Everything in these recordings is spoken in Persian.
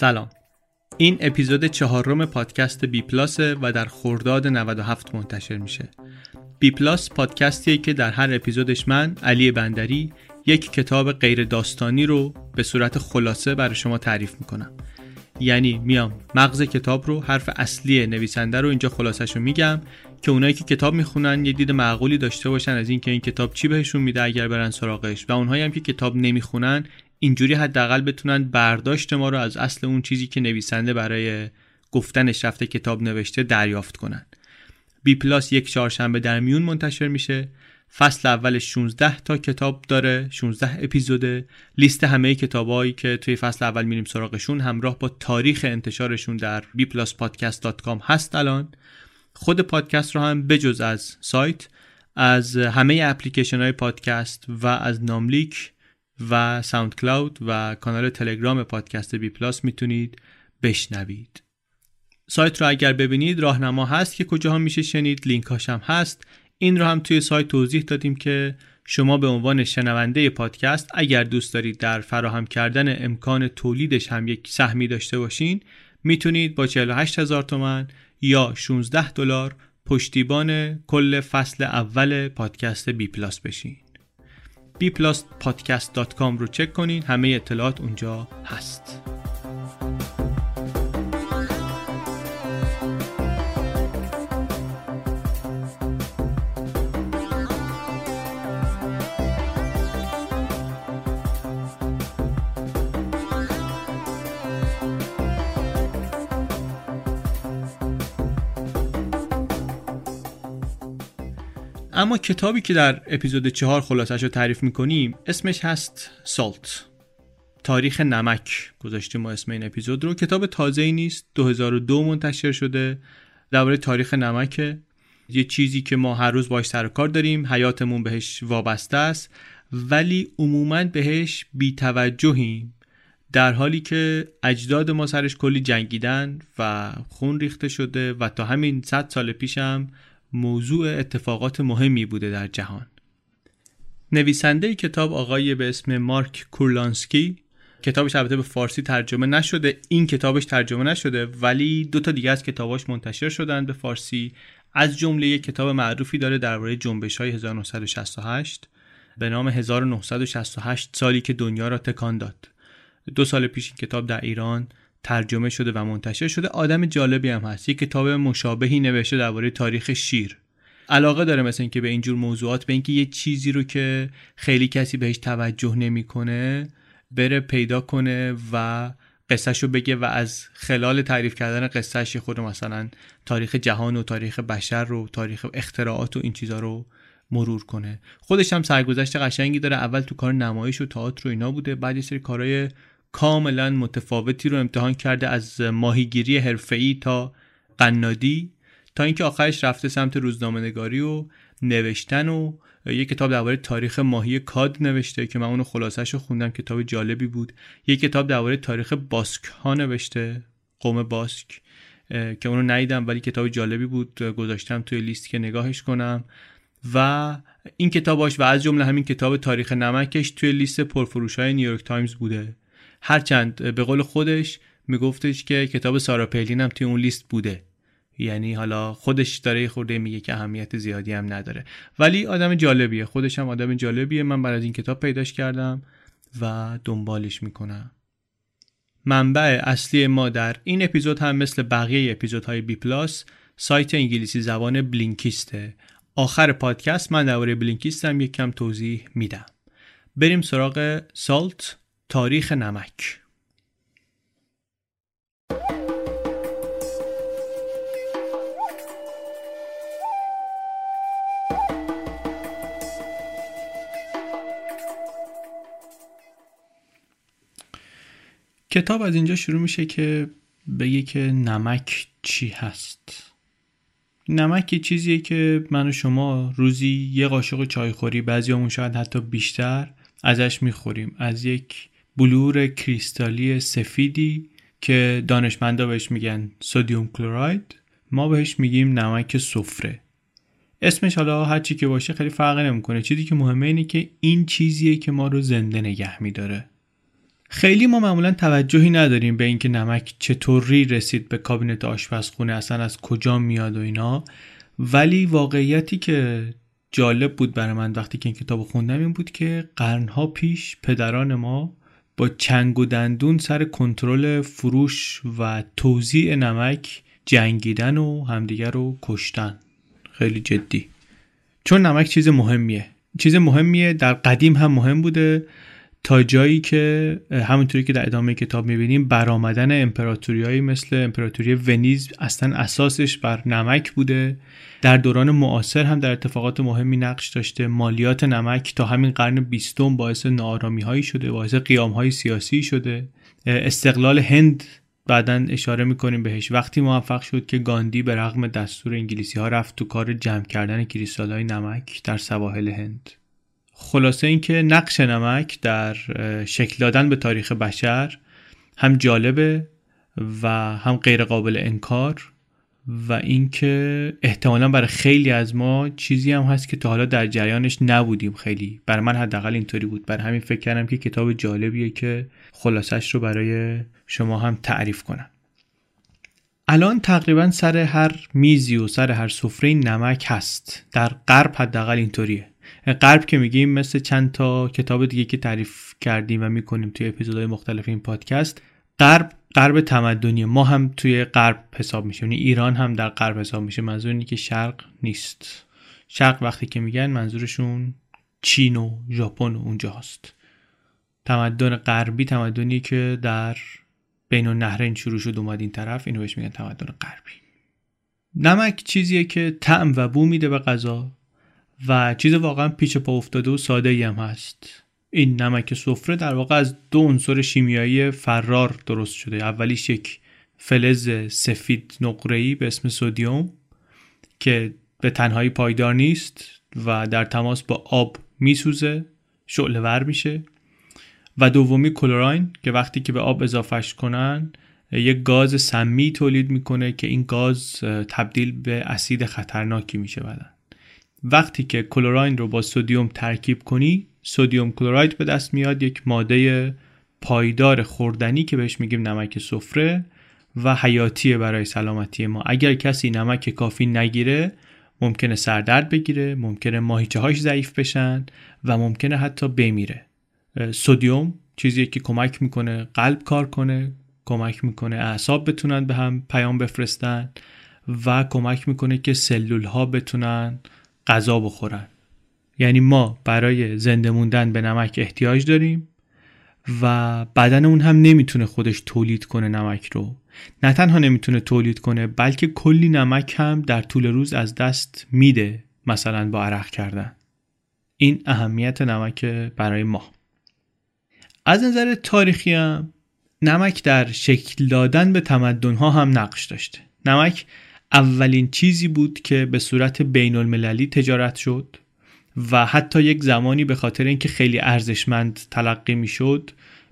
سلام. این اپیزود چهارم پادکست بی پلاسه و در خرداد 97 منتشر میشه. بی پلاس پادکستیه که در هر اپیزودش من علی بندری یک کتاب غیر داستانی رو به صورت خلاصه برای شما تعریف می‌کنم. یعنی میام مغز کتاب رو حرف اصلی نویسنده رو اینجا خلاصش رو میگم که اونایی که کتاب می‌خونن یه دید معقولی داشته باشن از اینکه این کتاب چی بهشون میده اگر برن سراغش. و اونهایی هم که کتاب نمی‌خونن اینجوری حداقل بتونن برداشت ما رو از اصل اون چیزی که نویسنده برای گفتنش رفته کتاب نوشته دریافت کنن. بی پلاس یک چهارشنبه در میون منتشر میشه. فصل اولش 16 تا کتاب داره 16 اپیزوده. لیست همه کتابایی که توی فصل اول میریم سراغشون همراه با تاریخ انتشارشون در bpluspodcast.com هست الان. خود پادکست رو هم بجز از سایت از همه اپلیکیشن های پادکست و از ناملیک و SoundCloud و کانال تلگرام پادکست BPlus می‌تونید بشنوید. سایت رو اگر ببینید راهنما هست که کجاها میشه شنید. لینک هم هست. این رو هم توی سایت توضیح دادیم که شما به عنوان شنونده پادکست اگر دوست دارید در فراهم کردن امکان تولیدش هم یک سهمی داشته باشین می‌تونید با 48 هزار تومن یا 16 دلار پشتیبان کل فصل اول پادکست BPlus بشین. bpluspodcast.com رو چک کنین. همه اطلاعات اونجا هست. اما کتابی که در اپیزود چهار خلاصش رو تعریف می‌کنیم اسمش هست سالت. تاریخ نمک گذاشتیم ما اسم این اپیزود رو. کتاب تازه ای نیست 2002 منتشر شده. درباره تاریخ نمک یه چیزی که ما هر روز باش سر کار داریم حیاتمون بهش وابسته است ولی عموما بهش بیتوجهیم. در حالی که اجداد ما سرش کلی جنگیدن و خون ریخته شده و تا همین 100 سال پیشم موضوع اتفاقات مهمی بوده در جهان. نویسنده کتاب آقای به اسم مارک کورلانسکی کتابش البته به فارسی ترجمه نشده این کتابش ترجمه نشده ولی دو تا دیگه از کتاباش منتشر شدن به فارسی. از جمله یک کتاب معروفی داره درباره جنبش های 1968 به نام 1968 سالی که دنیا را تکان داد. دو سال پیش این کتاب در ایران ترجمه شده و منتشر شده آدم جالبی هم هست. یک کتاب مشابهی نوشته درباره تاریخ شیر. علاقه داره مثل اینکه به اینجور موضوعات به اینکه یه چیزی رو که خیلی کسی بهش توجه نمی‌کنه بره پیدا کنه و قصهش رو بگه و از خلال تعریف کردن قصهش خود مثلا تاریخ جهان و تاریخ بشر رو تاریخ اختراعات و این چیزا رو مرور کنه. خودش هم سرگذشت قشنگی داره. اول تو کار نمایش و تئاتر و اینا بوده بعد یه سری کارهای کاملا متفاوتی رو امتحان کرده از ماهیگیری حرفه‌ای تا قنادی تا اینکه آخرش رفته سمت روزنامه‌نگاری و نوشتن و یه کتاب درباره تاریخ ماهی cod نوشته که من اونو خلاصش رو خوندم کتاب جالبی بود. یه کتاب درباره تاریخ باسک ها نوشته قوم باسک که اونو ندیدم ولی کتاب جالبی بود گذاشتم توی لیست که نگاهش کنم. و این کتاباش و از جمله همین کتاب تاریخ نمکش توی لیست پرفروش های نیویورک تایمز بوده. هرچند به قول خودش میگفتش که کتاب سارا پیلین هم توی اون لیست بوده. یعنی حالا خودش داره خورده میگه که اهمیت زیادی هم نداره. ولی آدم جالبیه. خودش هم آدم جالبیه. من از این کتاب پیداش کردم و دنبالش می‌کنم. منبع اصلی ما در این اپیزود هم مثل بقیه اپیزودهای BPlus سایت انگلیسی زبان Blinkist ه. آخر پادکست من درباره Blinkist هم یک کم توضیح میدم. بریم سراغ سالت. تاریخ نمک. کتاب از اینجا شروع میشه که بگه که نمک چی هست. نمک یه چیزیه که من و شما روزی یه قاشق چایخوری بعضیامون شاید حتی بیشتر ازش می‌خوریم. از یک بلور کریستالی سفیدی که دانشمندا بهش میگن سودیوم کلوراید ما بهش میگیم نمک سفره. اسمش حالا هر چی که باشه خیلی فرق نمی‌کنه. چیزی که مهمه اینه که این چیزیه که ما رو زنده نگه میداره. خیلی ما معمولا توجهی نداریم به اینکه نمک چطوری رسید به کابینت آشپزخونه اصلا از کجا میاد و اینا. ولی واقعیتی که جالب بود برای من وقتی که این کتاب خوندم این بود که قرنها پیش پدران ما با چنگ و دندون سر کنترل فروش و توزیع نمک جنگیدن و همدیگر رو کشتن. خیلی جدی. چون نمک چیز مهمیه. چیز مهمیه در قدیم هم مهم بوده. تا جایی که همونطوری که در ادامه کتاب می‌بینیم برآمدن امپراتوریایی مثل امپراتوری ونیز اصلا اساسش بر نمک بوده. در دوران معاصر هم در اتفاقات مهمی نقش داشته. مالیات نمک تا همین قرن بیستم باعث نارامی هایی شده باعث قیام های سیاسی شده. استقلال هند بعدا اشاره می‌کنیم بهش. وقتی موفق شد که گاندی به رغم دستور انگلیسی ها رفت تو کار جمع کردن کریستال های نمک در سواحل هند. خلاصه اینکه نقش نمک در شکل دادن به تاریخ بشر هم جالبه و هم غیر قابل انکار و اینکه احتمالا برای خیلی از ما چیزی هم هست که تا حالا در جریانش نبودیم خیلی. برای من حداقل اینطوری بود. برای همین فکر کردم که کتاب جالبیه که خلاصش رو برای شما هم تعریف کنم. الان تقریبا سر هر میزی و سر هر سفره نمک هست. در غرب حداقل اینطوریه. غرب که میگیم مثل چند تا کتاب دیگه که تعریف کردیم و می‌کنیم توی اپیزودهای مختلف این پادکست غرب غرب تمدنی ما هم توی غرب حساب میشه یعنی ایران هم در غرب حساب میشه. منظور اینه که شرق نیست. شرق وقتی که میگن منظورشون چین و ژاپن اونجا هست تمدن غربی تمدنی که در بین النهرین شروع شد اومد این طرف. اینو بهش میگن تمدن غربی. نمک چیزیه که طعم و بو میده به غذا. و چیز واقعا پیچ پا افتاده و ساده هم هست. این نمک سفره در واقع از دو عنصر شیمیایی فرار درست شده. اولیش یک فلز سفید نقره‌ای به اسم سودیوم که به تنهایی پایدار نیست و در تماس با آب میسوزه شعله ور میشه. و دومی کلوراین که وقتی که به آب اضافهش کنن یک گاز سمی تولید می‌کنه که این گاز تبدیل به اسید خطرناکی میشه بعدن وقتی که کلوراین رو با سودیوم ترکیب کنی سودیوم کلوراید به دست میاد یک ماده پایدار خوردنی که بهش میگیم نمک سفره و حیاتیه برای سلامتی ما. اگر کسی نمک کافی نگیره ممکنه سردرد بگیره ممکنه ماهیچه هاش ضعیف بشن و ممکنه حتی بمیره. سودیوم چیزی که کمک می‌کنه قلب کار کنه کمک می‌کنه اعصاب بتونن به هم پیام بفرستن و کمک می‌کنه که سلول ها بتونن غذا بخورن. یعنی ما برای زنده موندن به نمک احتیاج داریم و بدن اون هم نمی‌تونه خودش تولید کنه نمک رو. نه تنها نمی‌تونه تولید کنه بلکه کلی نمک هم در طول روز از دست میده مثلا با عرق کردن. این اهمیت نمک برای ما. از نظر تاریخی هم نمک در شکل دادن به تمدن ها هم نقش داشته. نمک اولین چیزی بود که به صورت بین المللی تجارت شد و حتی یک زمانی به خاطر اینکه خیلی ارزشمند تلقی می‌شد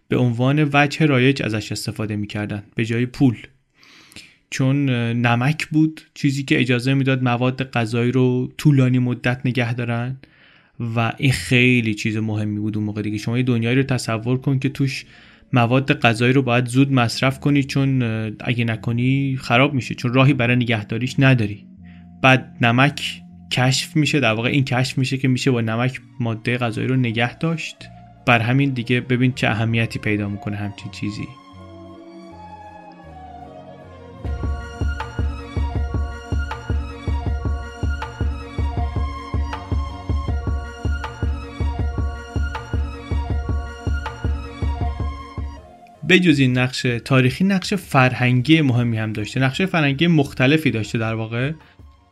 به عنوان وجه رایج ازش استفاده می‌کردن به جای پول. چون نمک بود چیزی که اجازه می‌داد مواد غذایی رو طولانی مدت نگه دارن و این خیلی چیز مهمی بود اون موقع دیگه. شما یه دنیایی رو تصور کن که توش مواد غذایی رو باید زود مصرف کنی چون اگه نکنی خراب میشه چون راهی برای نگهداریش نداری. بعد نمک کشف میشه در واقع این کشف میشه که میشه با نمک ماده غذایی رو نگه داشت. بر همین دیگه ببین چه اهمیتی پیدا می‌کنه همچین چیزی. بجز این نقش تاریخی نقش فرهنگی مهمی هم داشته. نقش فرهنگی مختلفی داشته در واقع.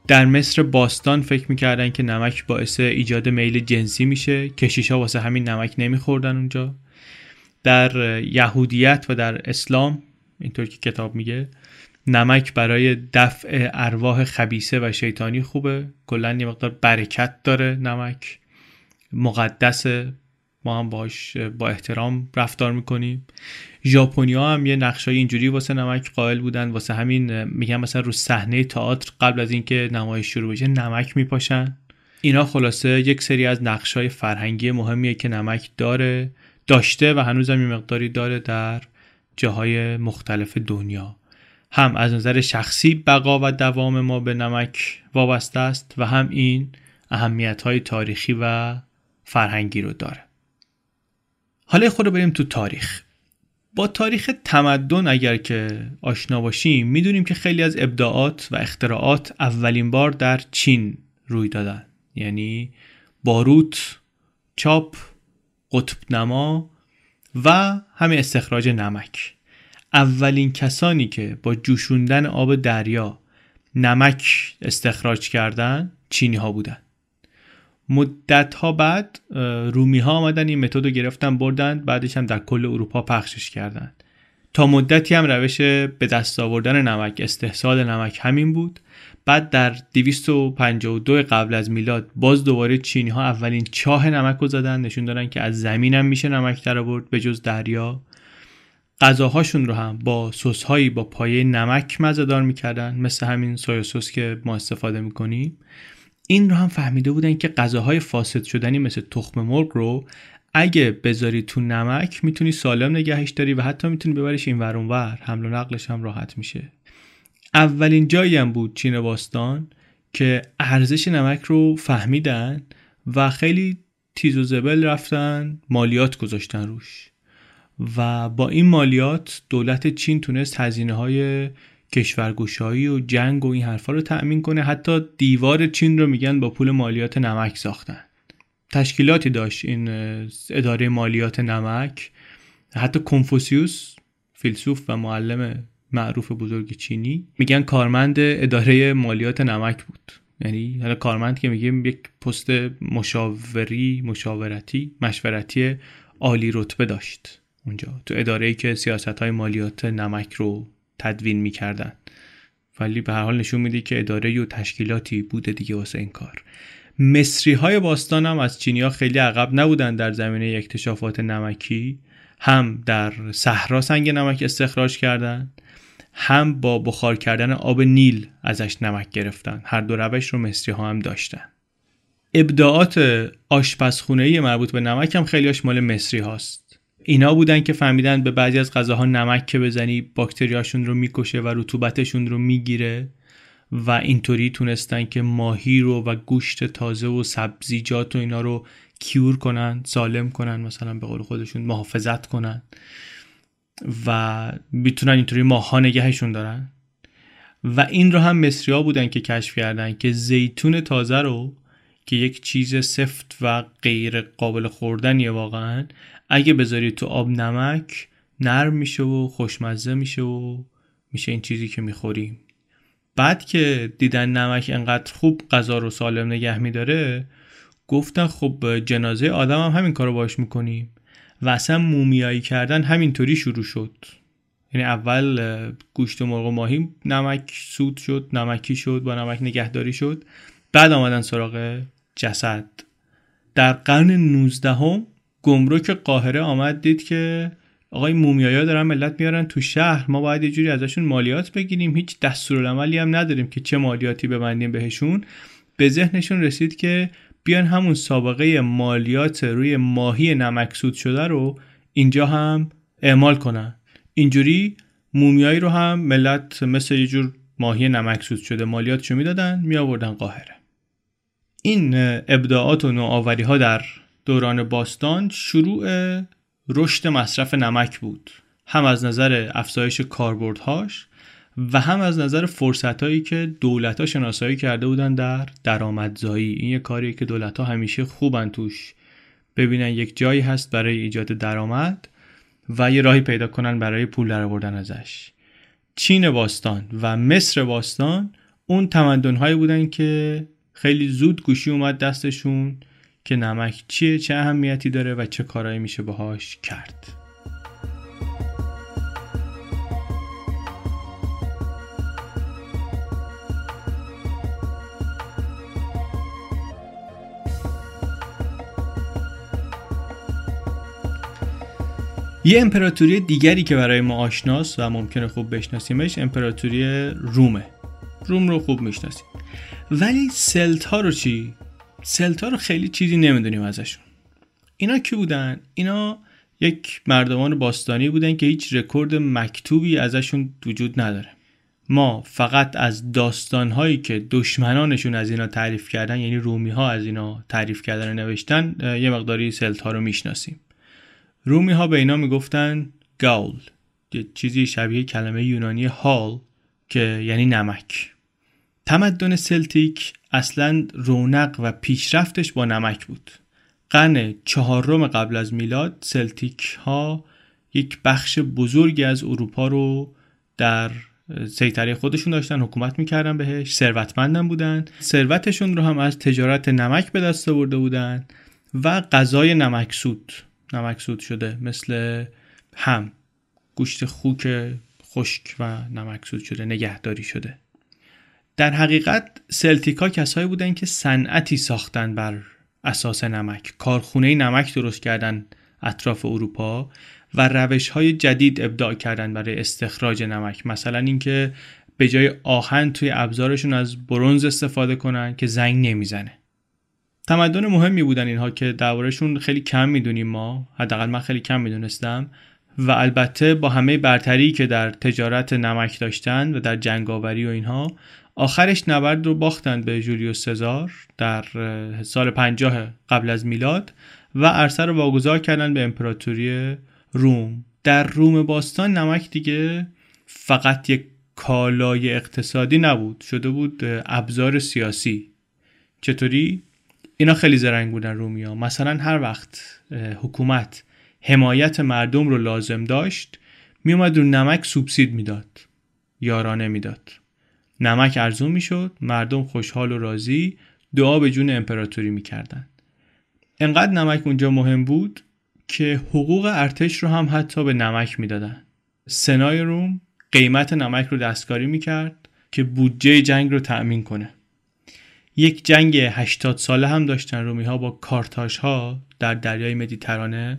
در مصر باستان فکر می‌کردن که نمک باعث ایجاد میل جنسی میشه. کشیشا واسه همین نمک نمیخوردن اونجا. در یهودیت و در اسلام اینطور که کتاب میگه نمک برای دفع ارواح خبیسه و شیطانی خوبه. کلا یه مقدار برکت داره نمک. مقدسه ما هم باش با احترام رفتار می‌کنیم. ژاپنیا هم یه نقشای اینجوری واسه نمک قائل بودن واسه همین میگن مثلا رو صحنه تئاتر قبل از اینکه نمایش شروع بشه نمک میپاشن. اینا خلاصه یک سری از نقشای فرهنگی مهمیه که نمک داره داشته و هنوزم یه مقداری داره در جاهای مختلف دنیا. هم از نظر شخصی بقا و دوام ما به نمک وابسته است و هم این اهمیت های تاریخی و فرهنگی رو داره. حالا خود بریم تو تاریخ. با تاریخ تمدن اگر که آشنا باشیم می‌دونیم که خیلی از ابداعات و اختراعات اولین بار در چین روی دادن. یعنی باروت، چاپ، قطب نما و همه استخراج نمک. اولین کسانی که با جوشوندن آب دریا نمک استخراج کردن چینی ها بودن. مدت ها بعد رومی ها آمدن این متد رو گرفتن بردن بعدش هم در کل اروپا پخشش کردن. تا مدتی هم روش به دست آوردن نمک استحصال نمک همین بود. بعد در 252 قبل از میلاد باز دوباره چینی ها اولین چاه نمک رو زدن. نشون دادن که از زمین هم میشه نمک در آورد به جز دریا. غذاهاشون رو هم با سس هایی با پایه نمک مزهدار می‌کردن مثل همین سویا سس که ما استفاده می‌کنیم. این رو هم فهمیده بودن که غذاهای فاسد شدنی مثل تخم مرغ رو اگه بذاری تو نمک می‌تونی سالم نگهش داری و حتی می‌تونی ببریش این ور ور. حمل و نقلش هم راحت میشه. اولین جایی هم بود چین باستان که ارزش نمک رو فهمیدن و خیلی تیز و زبل رفتن مالیات گذاشتن روش. و با این مالیات دولت چین تونست هزینه های کشورگشایی و جنگ و این حرفا رو تأمین کنه. حتی دیوار چین رو میگن با پول مالیات نمک ساختن. تشکیلاتی داشت این اداره مالیات نمک. حتی کنفوسیوس فیلسوف و معلم معروف بزرگ چینی میگن کارمند اداره مالیات نمک بود. یعنی حالا کارمند که میگیم یک پست مشاوری مشاورتی مشورتی عالی رتبه داشت اونجا. تو اداره ای که سیاست های مالیات نمک رو تدوین می‌کردن. ولی به هر حال نشون میده که اداره و تشکیلاتی بوده دیگه واسه این کار. مصری های باستان هم از چینی خیلی عقب نبودن در زمینه اکتشافات نمکی. هم در صحرا سنگ نمک استخراج کردن. هم با بخار کردن آب نیل ازش نمک گرفتن. هر دو روش رو مصری ها هم داشتن. ابداعات آشپزخونه مربوط به نمک هم خیلی مال مصری هاست. اینا بودن که فهمیدن به بعضی از غذاها نمک که بزنی باکتریاشون رو می‌کشه و رطوبتشون رو می‌گیره و اینطوری تونستن که ماهی رو و گوشت تازه و سبزیجات و اینا رو کیور کنن سالم کنن مثلا به قول خودشون محافظت کنن و می‌تونن اینطوری ماها نگهشون دارن. و این رو هم مصری بودن که کشف کردن که زیتون تازه رو که یک چیز سفت و غیر قابل خوردنیه واقعا اگه بذاری تو آب نمک نرم میشه و خوشمزه میشه و میشه این چیزی که می‌خوریم بعد که دیدن نمک انقدر خوب غذا رو سالم نگه میداره گفتن خب جنازه آدم هم همین کارو باش می‌کنیم و اصلا مومیایی کردن همینطوری شروع شد. یعنی اول گوشت و مرغ و ماهی نمک سود شد نمکی شد با نمک نگهداری شد. بعد آمدن سراغ جسد. در قرن 19 هم گمرک قاهره آمد دید که آقای مومیایا دارن ملت میارن تو شهر. ما باید یه جوری ازشون مالیات بگیریم. هیچ دستورالعملی هم نداریم که چه مالیاتی ببندیم بهشون. به ذهنشون رسید که بیان همون سابقه مالیات روی ماهی نمکسود شده رو اینجا هم اعمال کنن. اینجوری مومیایی رو هم ملت مثل یه جور ماهی نمکسود شده مالیاتشو می‌دادن می آوردن قاهره. این ابداعات و نوآوری ها در دوران باستان شروع رشد مصرف نمک بود. هم از نظر افزایش کاربردهاش و هم از نظر فرصتهایی که دولت ها شناسایی کرده بودن در درآمدزایی. این یه کاریه که دولت ها همیشه خوبن توش. ببینن یک جایی هست برای ایجاد درآمد و یه راهی پیدا کنن برای پول درآوردن ازش. چین باستان و مصر باستان اون تمدنهایی بودن که خیلی زود گوشی اومد دستشون. که نمک چیه چه اهمیتی داره و چه کارایی میشه باهاش کرد. یه امپراتوری دیگری که برای ما آشناس و ممکنه خوب بشناسیمش امپراتوری رومه. روم رو خوب می‌شناسیم. ولی سلت ها رو چی؟ سلتا رو خیلی چیزی نمی‌دونیم ازشون. اینا کی بودن؟ اینا یک مردمان باستانی بودن که هیچ رکورد مکتوبی ازشون وجود نداره. ما فقط از داستانهایی که دشمنانشون از اینا تعریف کردن یعنی رومی ها از اینا تعریف کردن و نوشتن یه مقداری سلت ها رو می‌شناسیم. رومی ها به اینا می‌گفتن گاول چیزی شبیه کلمه یونانی هال که یعنی نمک. تمدن سلتیک اصلا رونق و پیشرفتش با نمک بود. قرن چهارم قبل از میلاد سلتیک ها یک بخش بزرگی از اروپا رو در سیطره خودشون داشتن حکومت می‌کردن بهش ثروتمندم بودن. ثروتشون رو هم از تجارت نمک به دست آورده بودن و غذای نمکسود نمکسود شده مثل هم. گوشت خوک خشک و نمکسود شده نگهداری شده. در حقیقت سلتیکا کسایی بودن که صنعتی ساختن بر اساس نمک کارخونه نمک درست کردن اطراف اروپا و روش های جدید ابداع کردن برای استخراج نمک. مثلا اینکه به جای آهن توی ابزارشون از برونز استفاده کنن که زنگ نمی‌زنه. تمدن مهمی بودن اینها که دربارهشون خیلی کم می‌دونیم ما. حداقل من خیلی کم می‌دونستم. و البته با همه برتری که در تجارت نمک داشتن و در جنگاوری و اینها آخرش نبرد رو باختند به جولیوس سزار در سال 50 قبل از میلاد و عرصه رو واگذار کردن به امپراتوری روم. در روم باستان نمک دیگه فقط یک کالای اقتصادی نبود شده بود ابزار سیاسی. چطوری؟ اینا خیلی زرنگ بودن رومیا. مثلا هر وقت حکومت حمایت مردم رو لازم داشت میومد رو نمک سوبسید می‌داد. یارانه می‌داد. نمک ارزون می‌شد مردم خوشحال و راضی دعا به جون امپراتوری می‌کردن. انقدر نمک اونجا مهم بود که حقوق ارتش رو هم حتی به نمک می‌دادن. سنای روم قیمت نمک رو دستکاری می‌کرد که بودجه جنگ رو تأمین کنه. یک جنگ 80 ساله هم داشتن رومی ها با کارتاش ها در دریای مدیترانه.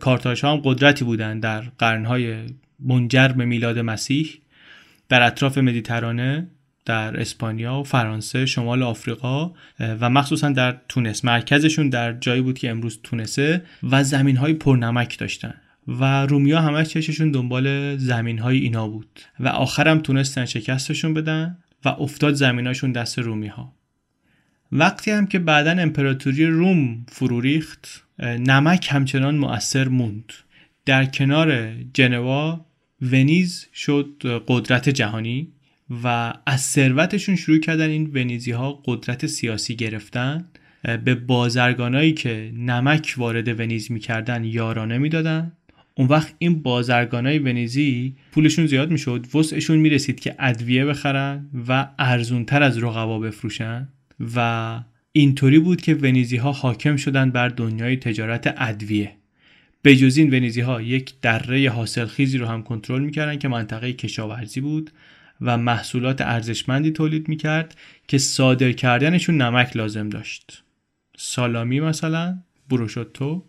کارتاش ها هم قدرتی بودن در قرنهای منجر به میلاد مسیح در اطراف مدیترانه در اسپانیا و فرانسه شمال آفریقا و مخصوصا در تونس. مرکزشون در جایی بود که امروز تونسه و زمین های پرنمک داشتن. و رومیا همه چششون دنبال زمین های اینا بود. و آخرم تونستن شکستشون بدن و افتاد زمیناشون دست رومی ها وقتی هم که بعدا امپراتوری روم فرو ریخت نمک همچنان مؤثر موند. در کنار جنوا ونیز شد قدرت جهانی و از ثروتشون شروع کردن این ونیزی ها قدرت سیاسی گرفتن. به بازرگانایی که نمک وارد ونیز می‌کردن یارانه می‌دادن. اون وقت این بازرگانای ونیزی پولشون زیاد می‌شد وسعشون می‌رسید که ادویه بخرن و ارزونتر از رقبا بفروشن. و اینطوری بود که ونیزی ها حاکم شدن بر دنیای تجارت ادویه. به جز این ونیزی ها یک دره حاصلخیزی رو هم کنترل می‌کردن که منطقه کشاورزی بود و محصولات ارزشمندی تولید می‌کرد که صادر کردنشون نمک لازم داشت. سالامی مثلا بروشوتو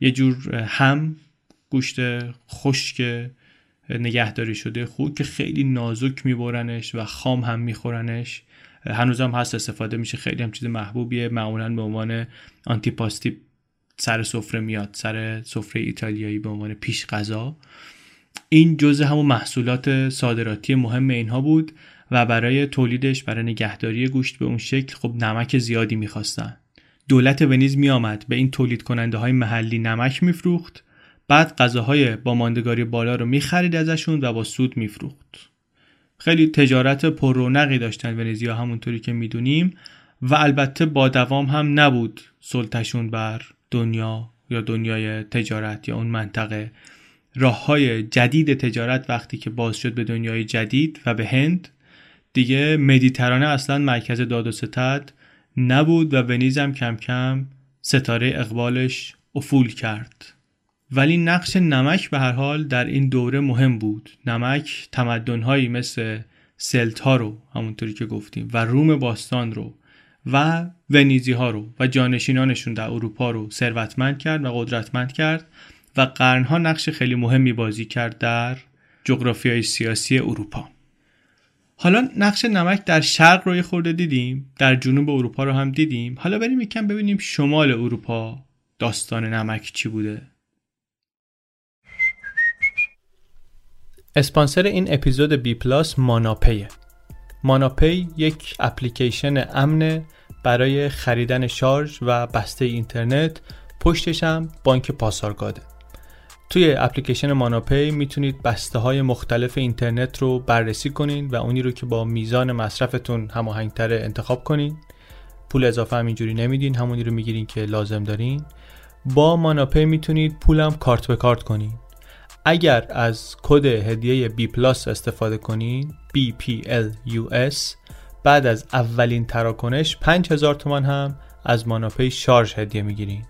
یه جور هم گوشت خشک نگهداری شده خوب که خیلی نازک میبرنش و خام هم میخورنش. هنوز هم هست استفاده میشه. خیلی هم چیز محبوبیه. معمولا به عنوان آنتیپاستی سر سفره میاد سر سفره ایتالیایی به عنوان پیش غذا. این جزء همون محصولات صادراتی مهم اینها بود و برای تولیدش برای نگهداری گوشت به اون شکل خب نمک زیادی می‌خواستن. دولت ونیز میآمد به این تولید کننده های محلی نمک میفروخت بعد غذاهای با ماندگاری بالا رو می‌خرید ازشون و با سود میفروخت. خیلی تجارت پررونقی داشتن ونیزیا همونطوری که می‌دونیم و البته با دوام هم نبود سلطشون بر دنیا یا دنیای تجارت یا اون منطقه. راه های جدید تجارت وقتی که باز شد به دنیای جدید و به هند دیگه مدیترانه اصلا مرکز داد و ستد نبود و ونیز هم کم کم ستاره اقبالش افول کرد. ولی نقش نمک به هر حال در این دوره مهم بود. نمک تمدنهایی مثل سلت ها رو همونطوری که گفتیم و روم باستان رو و ونیزی ها رو و جانشینانشون در اروپا رو ثروتمند کرد و قدرتمند کرد و قرنها نقش خیلی مهمی بازی کرد در جغرافیای سیاسی اروپا. حالا نقش نمک در شرق رو یه خورده دیدیم در جنوب اروپا رو هم دیدیم. حالا بریم یکم ببینیم شمال اروپا داستان نمک چی بوده. اسپانسر این اپیزود BPlus ماناپیه. ماناپی یک اپلیکیشن امن برای خریدن شارژ و بسته اینترنت پشتش هم بانک پاسارگاده. توی اپلیکیشن ماناپی می‌تونید بسته های مختلف اینترنت رو بررسی کنین و اونی رو که با میزان مصرفتون هماهنگتره انتخاب کنین. پول اضافه هم اینجوری نمیدین همونی رو می‌گیرین که لازم دارین. با ماناپی می‌تونید پولم کارت به کارت کنین. اگر از کد هدیه BPlus استفاده کنین BPLUS بعد از اولین تراکنش 5000 تومان هم از ماناپی شارژ هدیه می‌گیرین.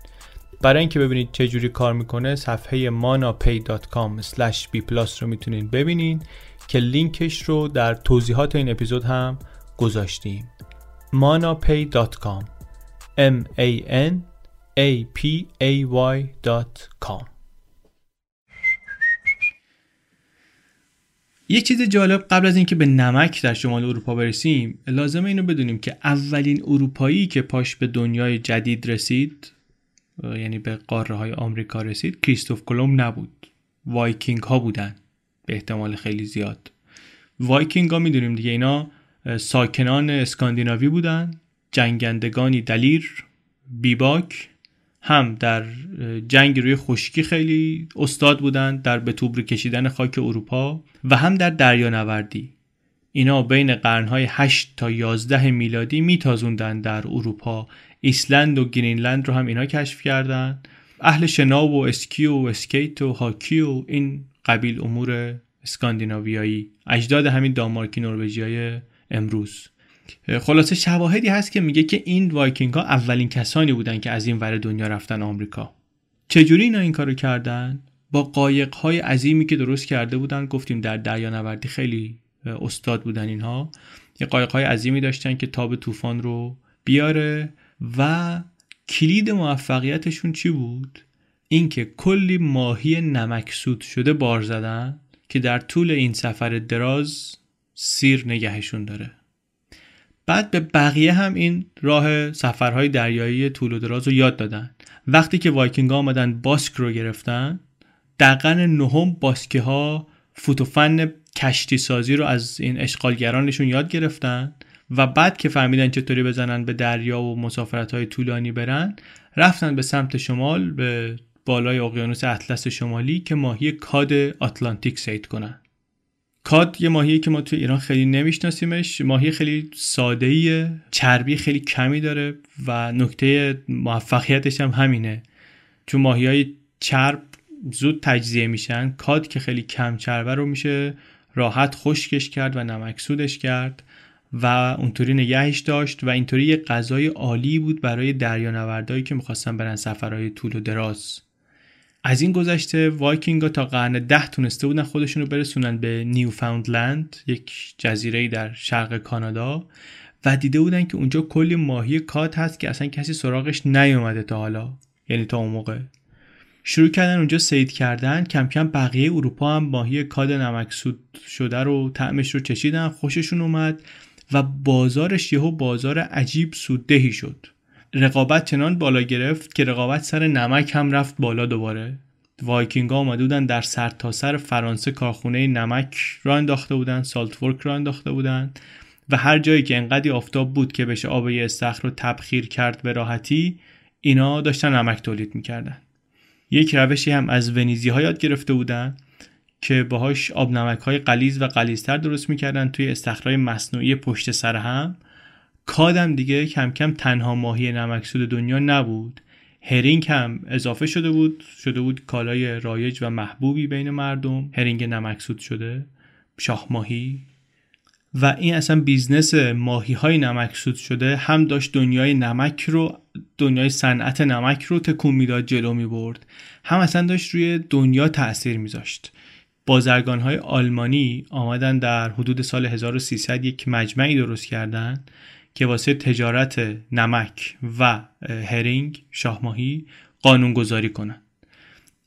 برای اینکه ببینید چه جوری کار می‌کنه صفحه manapay.com bplus رو می‌تونین ببینین که لینکش رو در توضیحات این اپیزود هم گذاشتیم. manapay.com m a n a p a y.com یک چیز جالب قبل از اینکه به نمک در شمال اروپا برسیم لازمه اینو بدونیم که اولین اروپایی که پاش به دنیای جدید رسید یعنی به قاره های آمریکا رسید کریستوف کلم نبود. وایکینگ ها بودن به احتمال خیلی زیاد. وایکینگ ها می‌دونیم دیگه اینا ساکنان اسکاندیناوی بودن جنگندگانی دلیر بیباک هم در جنگ روی خشکی خیلی استاد بودن در به توبره کشیدن خاک اروپا و هم در دریا نوردی اینا بین قرنهای 8 تا 11 میلادی میتازوندن در اروپا. ایسلند و گرینلند رو هم اینا کشف کردن. اهل شنا و اسکی و اسکیت و هاکی و این قبیل امور اسکاندیناویایی. اجداد همین دانمارکی نروژیای امروز. خلاصه شواهدی هست که میگه که این وایکینگ ها اولین کسانی بودن که از این ور دنیا رفتن آمریکا. چجوری اینا این کارو کردن؟ با قایق های عظیمی که درست کرده بودن گفتیم در دریا نوردی خیلی استاد بودن اینها. یه قایق های عظیمی داشتن که تاب طوفان رو بیاره و کلید موفقیتشون چی بود؟ اینکه کلی ماهی نمکسود شده بار زدن که در طول این سفر دراز سیر نگهشون داره. بعد به بقیه هم این راه سفرهای دریایی طول و دراز رو یاد دادن. وقتی که وایکینگ ها آمدن باسک رو گرفتن در قرن نهم باسکه ها فوتوفن کشتی سازی رو از این اشغالگرانشون یاد گرفتن و بعد که فهمیدن چطوری بزنن به دریا و مسافرت های طولانی برن رفتن به سمت شمال به بالای اقیانوس اطلس شمالی که ماهی کاد آتلانتیک سید کنن. کاد یه ماهیه که ما تو ایران خیلی نمیشناسیمش. ماهی خیلی ساده چربی خیلی کمی داره و نکته موفقیتش هم همینه. چون ماهی های چرب زود تجزیه میشن. کاد که خیلی کم چربه رو میشه راحت خشکش کرد و نمکسودش کرد و اونطوری نگهش داشت و اینطوری یه غذای عالی بود برای دریانوردایی که می‌خواستن برن سفرهای طول و دراز. از این گذشته وایکینگ تا قرن ده تونسته بودن خودشون رو برسونن به نیوفاوندلند یک جزیره در شرق کانادا و دیده بودن که اونجا کلی ماهی کات هست که اصلا کسی سراغش نیومده تا حالا یعنی تا اون موقع. شروع کردن اونجا سید کردن کم کم بقیه اروپا هم ماهی کاد نمکسود شده رو طعمش رو چشیدن خوششون اومد و بازارش یهو بازار عجیب سوددهی شد. رقابت چنان بالا گرفت که رقابت سر نمک هم رفت بالا دوباره. وایکینگ ها اومده بودن در سرتاسر سر فرانسه کارخونه نمک راه انداخته بودن saltwork راه انداخته بودن و هر جایی که انقدی آفتاب بود که بشه آب استخر رو تبخیر کرد به راحتی اینا داشتن نمک تولید می‌کردن. یک روشی هم از ونیزی ها یاد گرفته بودن که باهاش آب نمک های غلیظ و غلیظ‌تر درست می‌کردن توی استخرهای مصنوعی پشت سر هم. cod م دیگه کم کم تنها ماهی نمکسود دنیا نبود. herring هم اضافه شده بود شده بود کالای رایج و محبوبی بین مردم. herring نمکسود شده شاه ماهی. و این اصلا business ماهی های نمکسود شده هم داشت دنیای نمک رو دنیای صنعت نمک رو تکون می‌داد جلو می برد هم اصلا داشت روی دنیا تاثیر میذاشت. بازرگان های آلمانی آمدن در حدود سال 1300 یک مجمعی درست کردند که واسه تجارت نمک و هرینگ شاهماهی قانون گذاری کنن.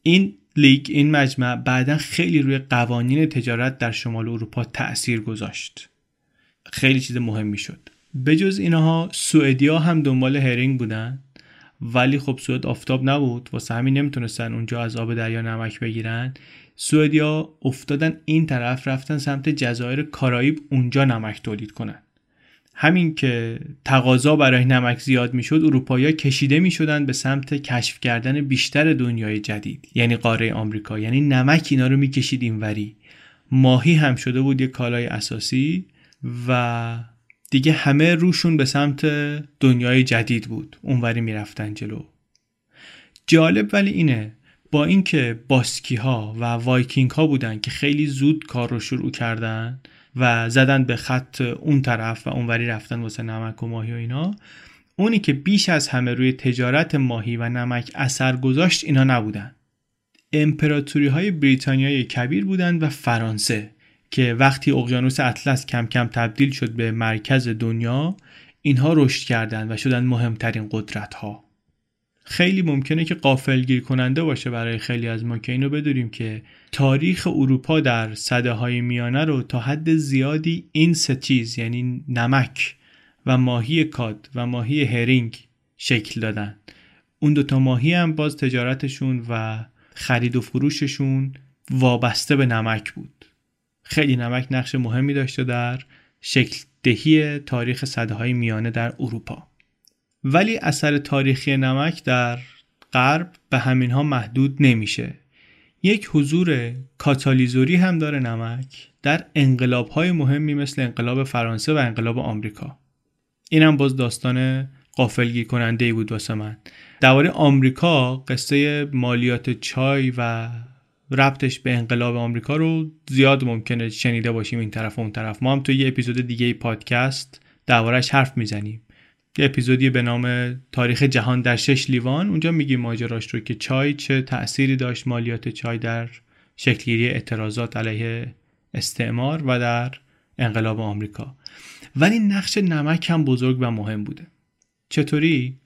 این لیگ این مجمع بعدا خیلی روی قوانین تجارت در شمال اروپا تأثیر گذاشت. خیلی چیز مهمی شد. به جز اینها سوئدیا هم دنبال هرینگ بودن ولی خب سوئد آفتاب نبود. واسه همین نمی‌تونستن اونجا از آب دریا نمک بگیرن. سوئدیا افتادن این طرف رفتن سمت جزایر کارائیب اونجا نمک تولید کنن. همین که تقاضا برای نمک زیاد می‌شد اروپایی کشیده می‌شدن به سمت کشف کردن بیشتر دنیای جدید یعنی قاره آمریکا. یعنی نمک اینا رو می‌کشید اینوری. ماهی هم شده بود یک کالای اساسی و دیگه همه روشون به سمت دنیای جدید بود. اونوری می‌رفتن جلو. جالب ولی اینه با اینکه باسکی ها و وایکینگ ها بودن که خیلی زود کار رو شروع کردن و زدن به خط اون طرف و اونوری رفتن واسه نمک و ماهی و اینا. اونی که بیش از همه روی تجارت ماهی و نمک اثر گذاشت اینا نبودن. امپراتوری های بریتانیای کبیر بودند و فرانسه که وقتی اقیانوس اطلس کم کم تبدیل شد به مرکز دنیا اینها رشد کردند و شدن مهمترین قدرت ها خیلی ممکنه که قافلگیر کننده باشه برای خیلی از ما که اینو بدونیم که تاریخ اروپا در صده های میانه رو تا حد زیادی این سه چیز یعنی نمک و ماهی کاد و ماهی هرینگ شکل دادن. اون دوتا ماهی هم باز تجارتشون و خرید و فروششون وابسته به نمک بود. خیلی نمک نقش مهمی داشته در شکل دهی تاریخ صده های میانه در اروپا. ولی اثر تاریخی نمک در غرب به همین ها محدود نمیشه. یک حضور کاتالیزوری هم داره نمک در انقلاب های مهمی مثل انقلاب فرانسه و انقلاب آمریکا. این هم باز داستان قافلگیر کننده بود واسه من. درباره آمریکا قصه مالیات چای و ربطش به انقلاب آمریکا رو زیاد ممکنه شنیده باشیم این طرف و اون طرف. ما هم توی یه اپیزود دیگه پادکست دربارهش حرف می‌زنیم. یه اپیزودی به نام تاریخ جهان در شش لیوان. اونجا میگیم ماجراش رو که چای چه تأثیری داشت مالیات چای در شکلگیری اعتراضات علیه استعمار و در انقلاب آمریکا. ولی نقش نمک هم بزرگ و مهم بوده. چطوری؟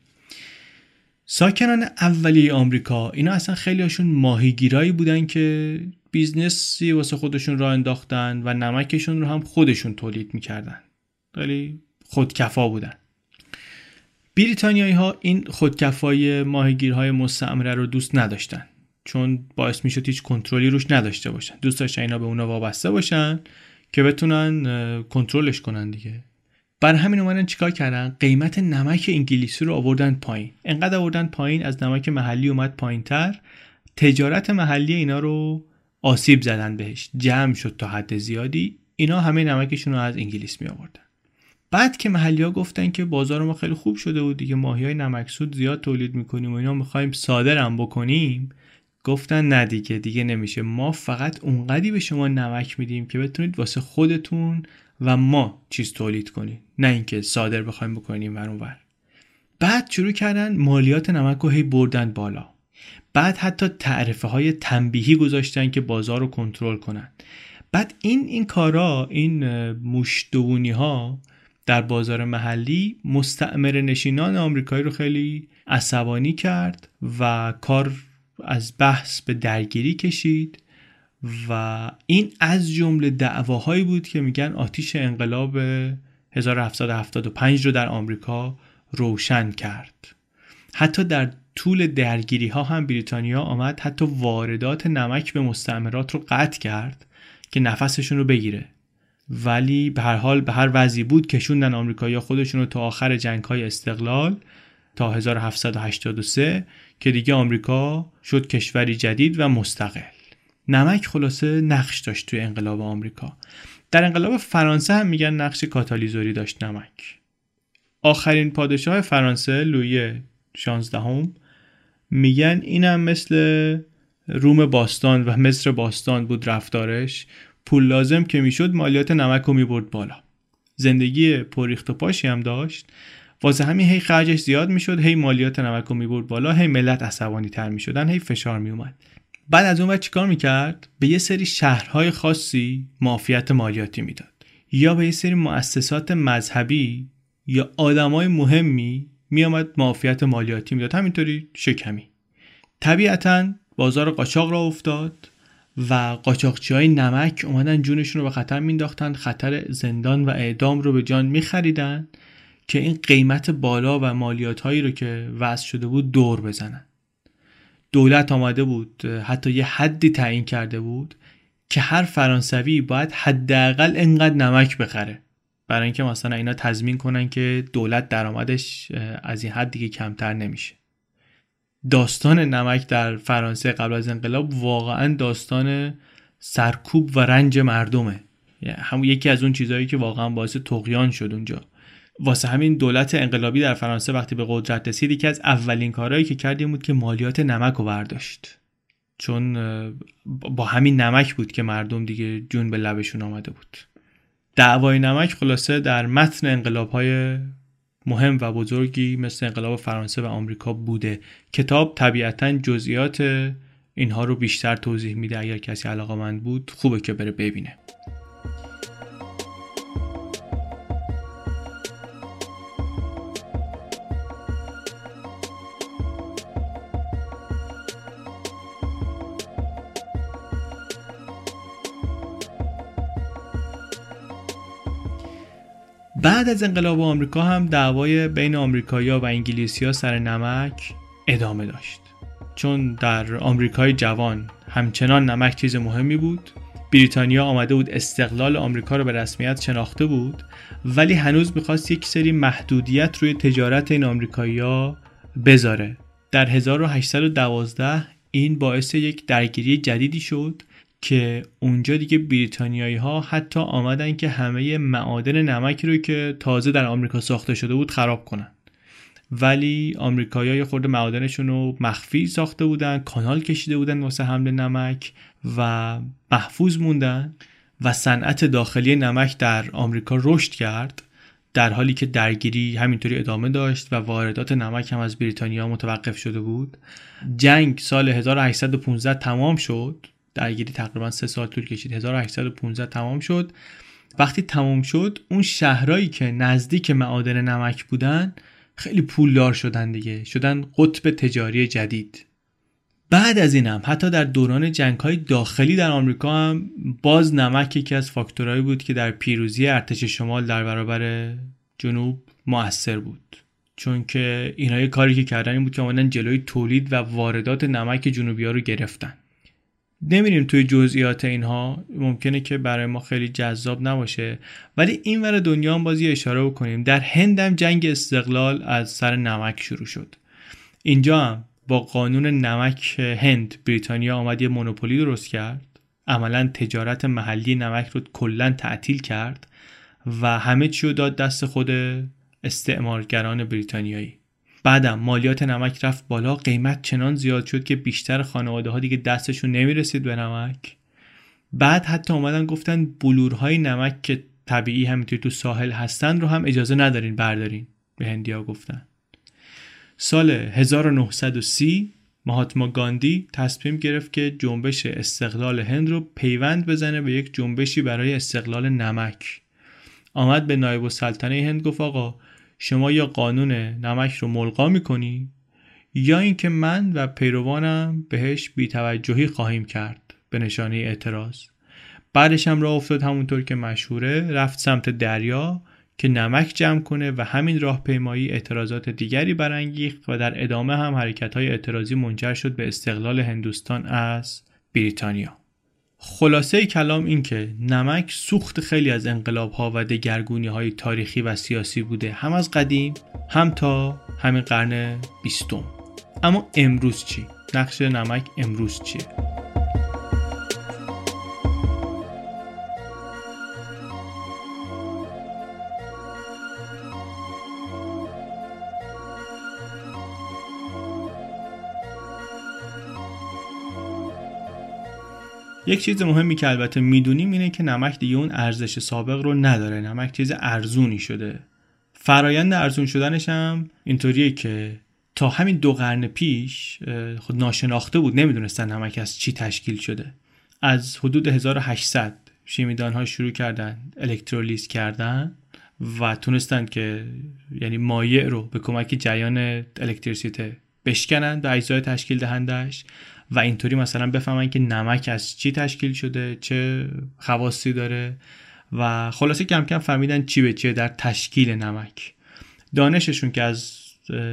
ساکنان اولیه آمریکا اینا اصلا خیلی هاشون ماهیگیرایی بودن که business ی واسه خودشون راه انداختن و نمکشون رو هم خودشون تولید می‌کردن. خیلی خودکفا بودن. بریتانیایی ها این خودکفای ماهیگیرهای مستعمره رو دوست نداشتن چون باعث می‌شد هیچ کنترلی روش نداشته باشن. دوست داشتن اینا به اونا وابسته باشن که بتونن کنترلش کنن دیگه. بر همین اومدن چیکار کردن؟ قیمت نمک انگلیسی رو آوردن پایین. انقدر آوردن پایین از نمک محلی اومد پایین تر تجارت محلی اینا رو آسیب زدن بهش. جمع شد تا حد زیادی. اینا همه نمکشون رو از انگلیس می آوردن بعد که محلی ها گفتن که بازار ما خیلی خوب شده بود دیگه ماهی های نمکسود زیاد تولید می‌کنیم و اینا می‌خوایم صادرم بکنیم گفتن نه دیگه دیگه نمیشه. ما فقط اونقدی به شما نمک میدیم که بتونید واسه خودتون و ما چیز تولید کنید. نه اینکه صادر بخوایم بکنیم ور اونور بعد شروع کردن مالیات نمک رو هی بردن بالا. بعد حتی تعرفه های تنبیهی گذاشتن که بازار رو کنترل کنن. بعد این این کارا این مشتونی ها در بازار محلی مستعمر نشینان آمریکایی رو خیلی عصبانی کرد و کار از بحث به درگیری کشید و این از جمله دعواهایی بود که میگن آتیش انقلاب 1775 رو در آمریکا روشن کرد. حتی در طول درگیری ها هم بریتانیا آمد حتی واردات نمک به مستعمرات رو قطع کرد که نفسشون رو بگیره. ولی به هر حال به هر وضعی بود کشوندن آمریکایی‌ها خودشون رو تا آخر جنگ های استقلال تا 1783 که دیگه آمریکا شد کشوری جدید و مستقل. نمک خلاصه نقش داشت توی انقلاب آمریکا. در انقلاب فرانسه هم میگن نقش کاتالیزوری داشت نمک. آخرین پادشاه فرانسه لویی 16 هم میگن اینم مثل روم باستان و مصر باستان بود رفتارش. پول لازم که می‌شد مالیات نمک رو می‌برد بالا. زندگی پریخت و پاشی هم داشت. واسه همین هی خرجش زیاد می‌شد هی مالیات نمک رو می‌برد بالا هی ملت عصبانی تر می‌شدن هی فشار میومد بعد از اون وقت چیکار می‌کرد؟ به یه سری شهرهای خاصی معافیت مالیاتی می‌داد. یا به یه سری مؤسسات مذهبی یا آدمای مهمی میامد معافیت مالیاتی می‌داد. همینطوری شکمی. طبیعتا بازار قاچاق را افتاد. و قاچاقچی های نمک اومدن جونشون رو به خطر مینداختن خطر زندان و اعدام رو به جان میخریدن که این قیمت بالا و مالیات هایی رو که وضع شده بود دور بزنن. دولت آمده بود حتی یه حدی تعیین کرده بود که هر فرانسوی باید حداقل انقدر نمک بخره. برای اینکه مثلا اینا تضمین کنن که دولت درآمدش از این حد دیگه کمتر نمیشه. داستان نمک در فرانسه قبل از انقلاب واقعا داستان سرکوب و رنج مردمه. یعنی همون یکی از اون چیزهایی که واقعا باعث تقیان شد اونجا. واسه همین دولت انقلابی در فرانسه وقتی به قدرت رسید یکی از اولین کارهایی که کردیم بود که مالیات نمک رو برداشت. چون با همین نمک بود که مردم دیگه جون به لبشون آمده بود. دعوای نمک خلاصه در متن انقلاب های مهم و بزرگی مثل انقلاب فرانسه و آمریکا بوده. کتاب طبیعتا جزئیات اینها رو بیشتر توضیح میده. اگر کسی علاقه من بود خوبه که بره ببینه. بعد از انقلاب آمریکا هم دعوای بین آمریکایی‌ها و انگلیسی‌ها سر نمک ادامه داشت. چون در آمریکای جوان همچنان نمک چیز مهمی بود بریتانیا آمده بود استقلال آمریکا رو به رسمیت شناخته بود ولی هنوز می‌خواست یک سری محدودیت روی تجارت این آمریکایی‌ها بذاره. در 1812 این باعث یک درگیری جدیدی شد که اونجا دیگه بریتانیایی ها حتی آمدن که همه معادن نمک رو که تازه در آمریکا ساخته شده بود خراب کنن. ولی آمریکایی‌ها خورده معادنشون رو مخفی ساخته بودن کانال کشیده بودن واسه حمل نمک و محفوظ موندن و صنعت داخلی نمک در آمریکا رشد کرد در حالی که درگیری همینطوری ادامه داشت و واردات نمک هم از بریتانیا متوقف شده بود. جنگ سال 1815 تمام شد. درگیری تقریبا سه سال طول کشید. 1815 تمام شد. وقتی تمام شد اون شهرهایی که نزدیک معادن نمک بودن خیلی پولدار شدن دیگه. شدن قطب تجاری جدید. بعد از این هم حتی در دوران جنگ های داخلی در آمریکا هم باز نمک یکی از فاکتورهایی بود که در پیروزی ارتش شمال در برابر جنوب موثر بود. چون که اینها کاری که کردن این بود که آمدن جلوی تولید و واردات نمک جنوبی ها رو گرفتن. نمیریم توی جزئیات اینها. ممکنه که برای ما خیلی جذاب نباشه. ولی این ور دنیا هم بازی اشاره بکنیم. در هندم جنگ استقلال از سر نمک شروع شد. اینجا هم با قانون نمک هند بریتانیا آمد یه مونوپولی درست کرد. عملا تجارت محلی نمک رو کلا تعطیل کرد و همه چی رو داد دست خود استعمارگران بریتانیایی. بعدم مالیات نمک رفت بالا. قیمت چنان زیاد شد که بیشتر خانواده ها دیگه دستشون نمی‌رسید به نمک. بعد حتی اومدن گفتن بلورهای نمک که طبیعی همینطوری تو ساحل هستن رو هم اجازه ندارین بردارین به هندیا گفتن. سال 1930 مهاتما گاندی تصمیم گرفت که جنبش استقلال هند رو پیوند بزنه به یک جنبشی برای استقلال نمک. آمد به نایب السلطنه هند گفت آقا شما یا قانون نمک رو ملقا می‌کنی؟ یا اینکه من و پیروانم بهش بیتوجهی خواهیم کرد به نشانه اعتراض. بعدش هم راه افتاد همونطور که مشهوره رفت سمت دریا که نمک جمع کنه و همین راهپیمایی اعتراضات دیگری برانگیخت و در ادامه هم حرکت های اعتراضی منجر شد به استقلال هندوستان از بریتانیا. خلاصه کلام این که نمک سوخت خیلی از انقلاب ها و دگرگونی های تاریخی و سیاسی بوده هم از قدیم هم تا همین قرن بیستم اما امروز چی؟ نقش نمک امروز چیه؟ یک چیز مهمی که البته می‌دونیم اینه که نمک دیگه اون ارزش سابق رو نداره. نمک چیز ارزونی شده. فرایند ارزون شدنش هم اینطوریه که تا همین دو قرن پیش خود ناشناخته بود نمی‌دونستن نمک از چی تشکیل شده. از حدود 1800 شیمیدان ها شروع کردن الکترولیز کردن و تونستن که یعنی مایع رو به کمک جریان الکتریسیته بشکنن به اجزای تشکیل دهندش. و اینطوری مثلا بفهمن که نمک از چی تشکیل شده چه خواصی داره و خلاصه کم کم فهمیدن چی به چیه در تشکیل نمک. دانششون که از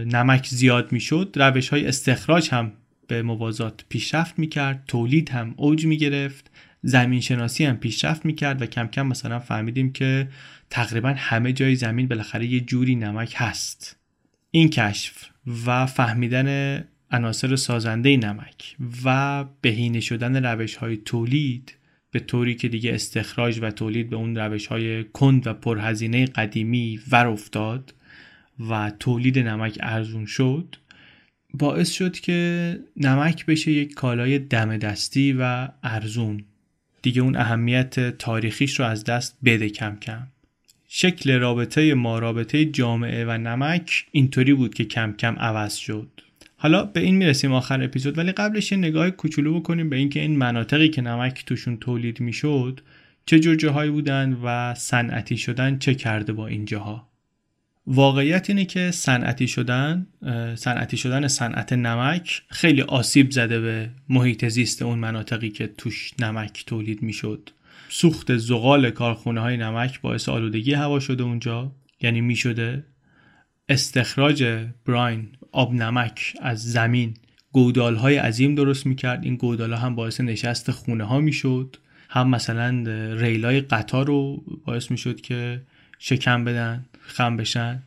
نمک زیاد می‌شد روش های استخراج هم به موازات پیشرفت می‌کرد تولید هم اوج می‌گرفت زمین شناسی هم پیشرفت می‌کرد و کم کم مثلا فهمیدیم که تقریبا همه جای زمین بالاخره یه جوری نمک هست. این کشف و فهمیدن عناصر سازنده نمک و بهینه شدن روش های تولید به طوری که دیگه استخراج و تولید به اون روش های کند و پرهزینه قدیمی ور افتاد و تولید نمک ارزون شد باعث شد که نمک بشه یک کالای دم دستی و ارزون. دیگه اون اهمیت تاریخیش رو از دست بده کم کم. شکل رابطه ما رابطه جامعه و نمک اینطوری بود که کم کم عوض شد. حالا به این می‌رسیم آخر اپیزود ولی قبلش یه نگاه کوچولو بکنیم به اینکه این مناطقی که نمک توشون تولید می‌شد چه جور جاهایی بودن و صنعتی شدن چه کرده با این جاها. واقعیت اینه که صنعتی شدن صنعتی شدن صنعت نمک خیلی آسیب زده به محیط زیست اون مناطقی که توش نمک تولید می‌شد. سوخت زغال کارخونه های نمک باعث آلودگی هوا شده اونجا یعنی می شده استخراج براین آب نمک از زمین. گودال های عظیم درست می‌کرد. این گودال هم باعث نشست خونه ها می‌شد. هم مثلا ریل های قطار رو باعث می‌شد که شکم بدن خم بشن.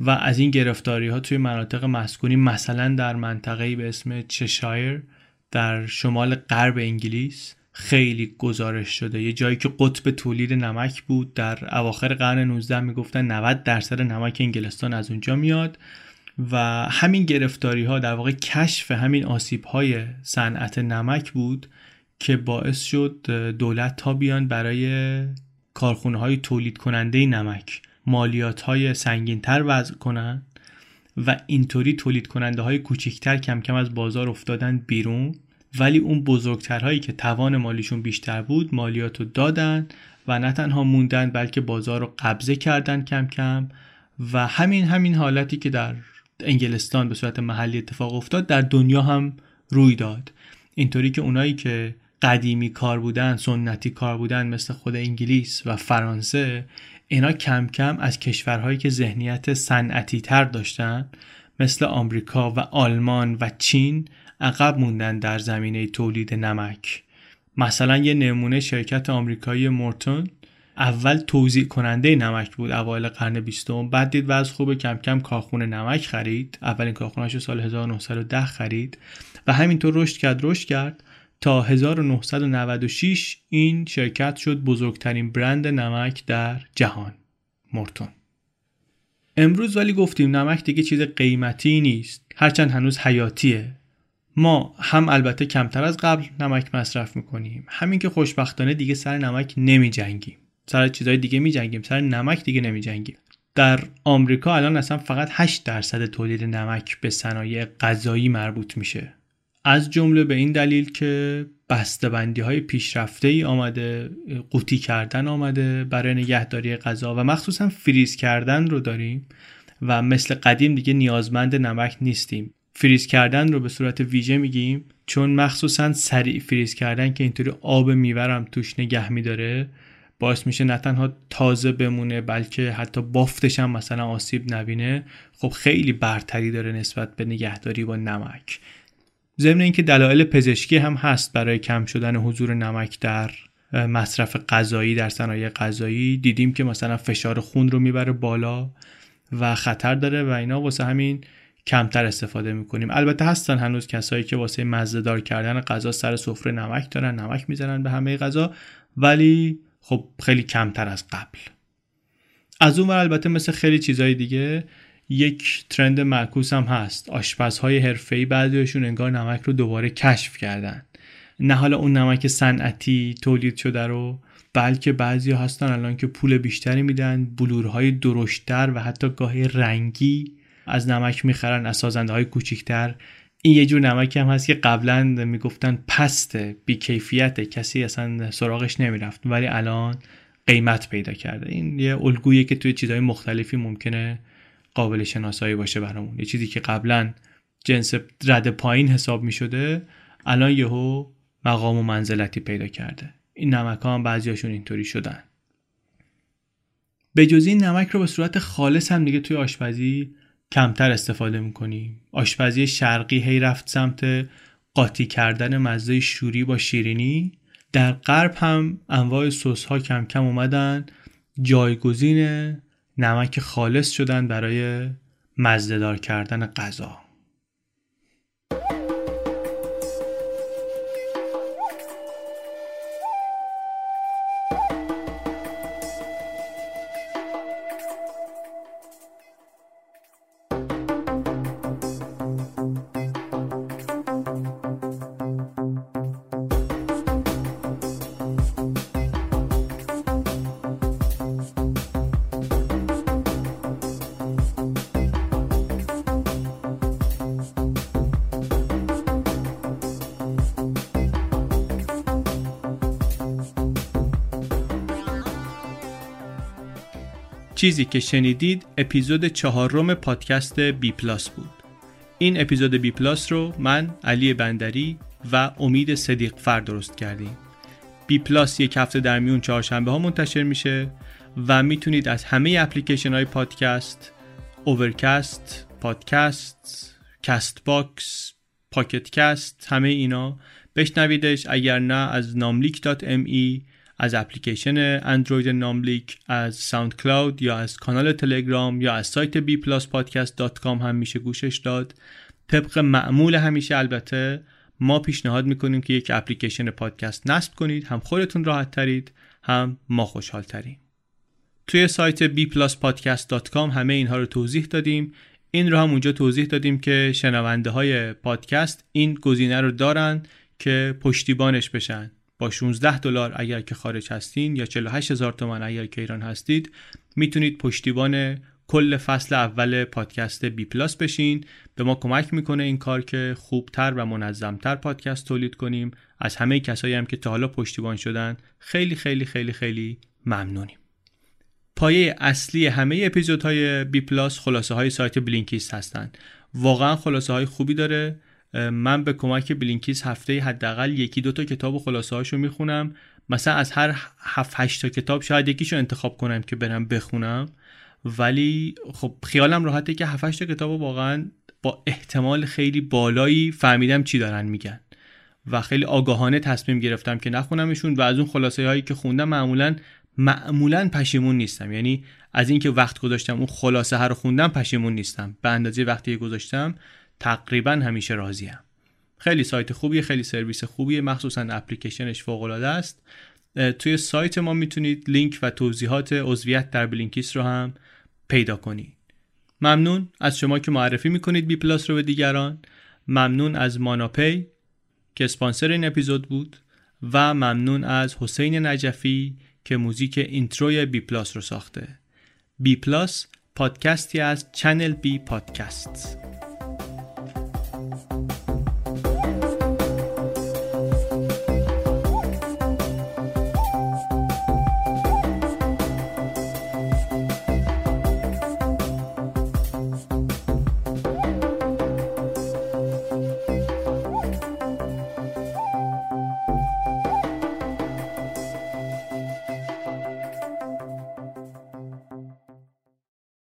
و از این گرفتاری ها توی مناطق مسکونی مثلا در منطقه به اسم چشایر در شمال غرب انگلیس خیلی گزارش شده. یه جایی که قطب تولید نمک بود. در اواخر قرن 19 می‌گفتن 90 درصد نمک انگلستان از اونجا میاد. و همین گرفتاری ها در واقع کشف همین آسیب های صنعت نمک بود که باعث شد دولت تا بیان برای کارخونه های تولید کننده نمک مالیات های سنگین تر وضع کنن و اینطوری تولید کننده های کوچکتر کم کم از بازار افتادن بیرون. ولی اون بزرگترهایی که توان مالیشون بیشتر بود مالیات رو دادن و نه تنها موندن بلکه بازار رو قبضه کردن کم کم. و همین همین حالتی که در انگلستان به صورت محلی اتفاق افتاد در دنیا هم روی داد. اینطوری که اونایی که قدیمی کار بودن سنتی کار بودن مثل خود انگلیس و فرانسه اینا کم کم از کشورهایی که ذهنیت صنعتی تر داشتن مثل آمریکا و آلمان و چین عقب موندن در زمینه تولید نمک. مثلا یه نمونه شرکت آمریکایی مورتون اول توضیح کننده نمک بود اوایل قرن بیستم. بعد دید وضع خوب کم کم کارخونه نمک خرید. اولین کارخونهش سال 1910 خرید و همینطور رشد کرد رشد کرد تا 1996 این شرکت شد بزرگترین برند نمک در جهان مورتون. امروز ولی گفتیم نمک دیگه چیز قیمتی نیست. هرچند هنوز حیاتیه. ما هم البته کمتر از قبل نمک مصرف می‌کنیم. همین که خوشبختانه دیگه سر نمک نمی جنگیم سر چیزهای دیگه می جنگیم سر نمک دیگه نمی جنگیم در آمریکا الان اصلا فقط 8 درصد تولید نمک به صنایع غذایی مربوط میشه. از جمله به این دلیل که بسته‌بندی های پیشرفته ای آمده قوطی کردن آمده برای نگهداری غذا و مخصوصا فریز کردن رو داریم و مثل قدیم دیگه نیازمند نمک نیستیم. فریز کردن رو به صورت ویژه میگیم چون مخصوصا سریع فریز کردن که اینطوری آب میورم توش نگه میداره باعث میشه نه تنها تازه بمونه بلکه حتی بافتش هم مثلا آسیب نبینه. خب خیلی برتری داره نسبت به نگهداری با نمک. ضمن اینکه دلایل پزشکی هم هست برای کم شدن حضور نمک در مصرف غذایی در صنایع غذایی. دیدیم که مثلا فشار خون رو می‌بره بالا و خطر داره و اینا واسه همین کمتر استفاده می‌کنیم. البته هستن هنوز کسایی که واسه مزهدار کردن غذا سر سفره نمک دارن نمک می‌زنن به همه غذا. ولی خب خیلی کمتر از قبل. از اون البته مثل خیلی چیزهای دیگه یک ترند معکوس هم هست. آشپزهای حرفه‌ای بعضیشون انگار نمک رو دوباره کشف کردن. نه حالا اون نمک صنعتی تولید شده رو بلکه بعضی هستن الان که پول بیشتری میدن بلورهای درشتر و حتی گاهی رنگی از نمک می‌خرن از سازنده های کوچیکتر. این یه جور نمکی هم هست که قبلا می‌گفتن پست بیکیفیت کسی اصلا سراغش نمی‌رفت ولی الان قیمت پیدا کرده. این یه الگویی که توی چیزهای مختلفی ممکنه قابل شناسایی باشه برامون. یه چیزی که قبلا جنس رد پایین حساب می شده الان یهو مقام و منزلتی پیدا کرده. این نمک ها هم بعضیاشون اینطوری شدن. به جز این نمک رو به صورت خالص هم دیگه توی آشپزی کمتر استفاده می‌کنیم آشپزی شرقی هی رفت سمت قاطی کردن مزه شوری با شیرینی. در غرب هم انواع سس ها کم کم اومدن. جایگزین نمک خالص شدن برای مزدهدار کردن غذا. چیزی که شنیدید اپیزود چهارم پادکست بی پلاس بود. این اپیزود بی پلاس رو من علی بندری و امید صدیق فر درست کردیم. بی پلاس یک هفته در میون چهارشنبه ها منتشر میشه و می‌تونید از همه اپلیکیشن های پادکست Overcast پادکست Castbox Pocket Cast همه اینا بشنویدش. اگر نه از namlik.me از اپلیکیشن اندروید ناملیک از ساوند کلاود یا از کانال تلگرام یا از سایت bpluspodcast.com هم میشه گوشش داد. طبق معمول همیشه البته ما پیشنهاد می‌کنیم که یک اپلیکیشن پادکست نصب کنید هم خودتون راحت ترید هم ما خوشحال تریم. توی سایت bpluspodcast.com همه اینها رو توضیح دادیم. این رو هم اونجا توضیح دادیم که شنونده های پادکست این گزینه رو دارن که پشتیبانش بشن. با 16 دلار اگر که خارج هستین یا 48 هزار تومن اگر که ایران هستید می‌تونید پشتیبان کل فصل اول پادکست بی پلاس بشین. به ما کمک می‌کنه این کار که خوبتر و منظمتر پادکست تولید کنیم. از همه کسایی هم که تا حالا پشتیبان شدن خیلی خیلی خیلی خیلی ممنونیم. پایه اصلی همه اپیزودهای بی پلاس خلاصه های سایت Blinkist هستند واقعا خلاصه های خوبی داره. من به کمک بلینکیز هفته حداقل یکی دو تا کتاب و خلاصه هاشو می‌خونم. مثلا از هر هفت هشت تا کتاب شاید یکیشو انتخاب کنم که برم بخونم. ولی خب خیالم راحته که هفت تا کتاب واقعا با احتمال خیلی بالایی فهمیدم چی دارن میگن. و خیلی آگاهانه تصمیم گرفتم که نخونمشون و از اون خلاصه هایی که خوندم معمولا معمولا پشیمون نیستم. یعنی از اینکه وقت گذاشتم اون خلاصه ها رو خوندم پشیمون نیستم. به اندازه وقتی گذاشتم تقریبا همیشه راضیم خیلی سایت خوبیه خیلی سرویس خوبیه مخصوصا اپلیکیشنش فوق العاده است توی سایت ما می‌تونید لینک و توضیحات عضویت در Blinkist رو هم پیدا کنید. ممنون از شما که معرفی می‌کنید بی پلاس رو به دیگران. ممنون از ماناپی که اسپانسر این اپیزود بود و ممنون از حسین نجفی که موزیک intro ی بی پلاس رو ساخته. بی پلاس پادکستی از چنل بی پادکست.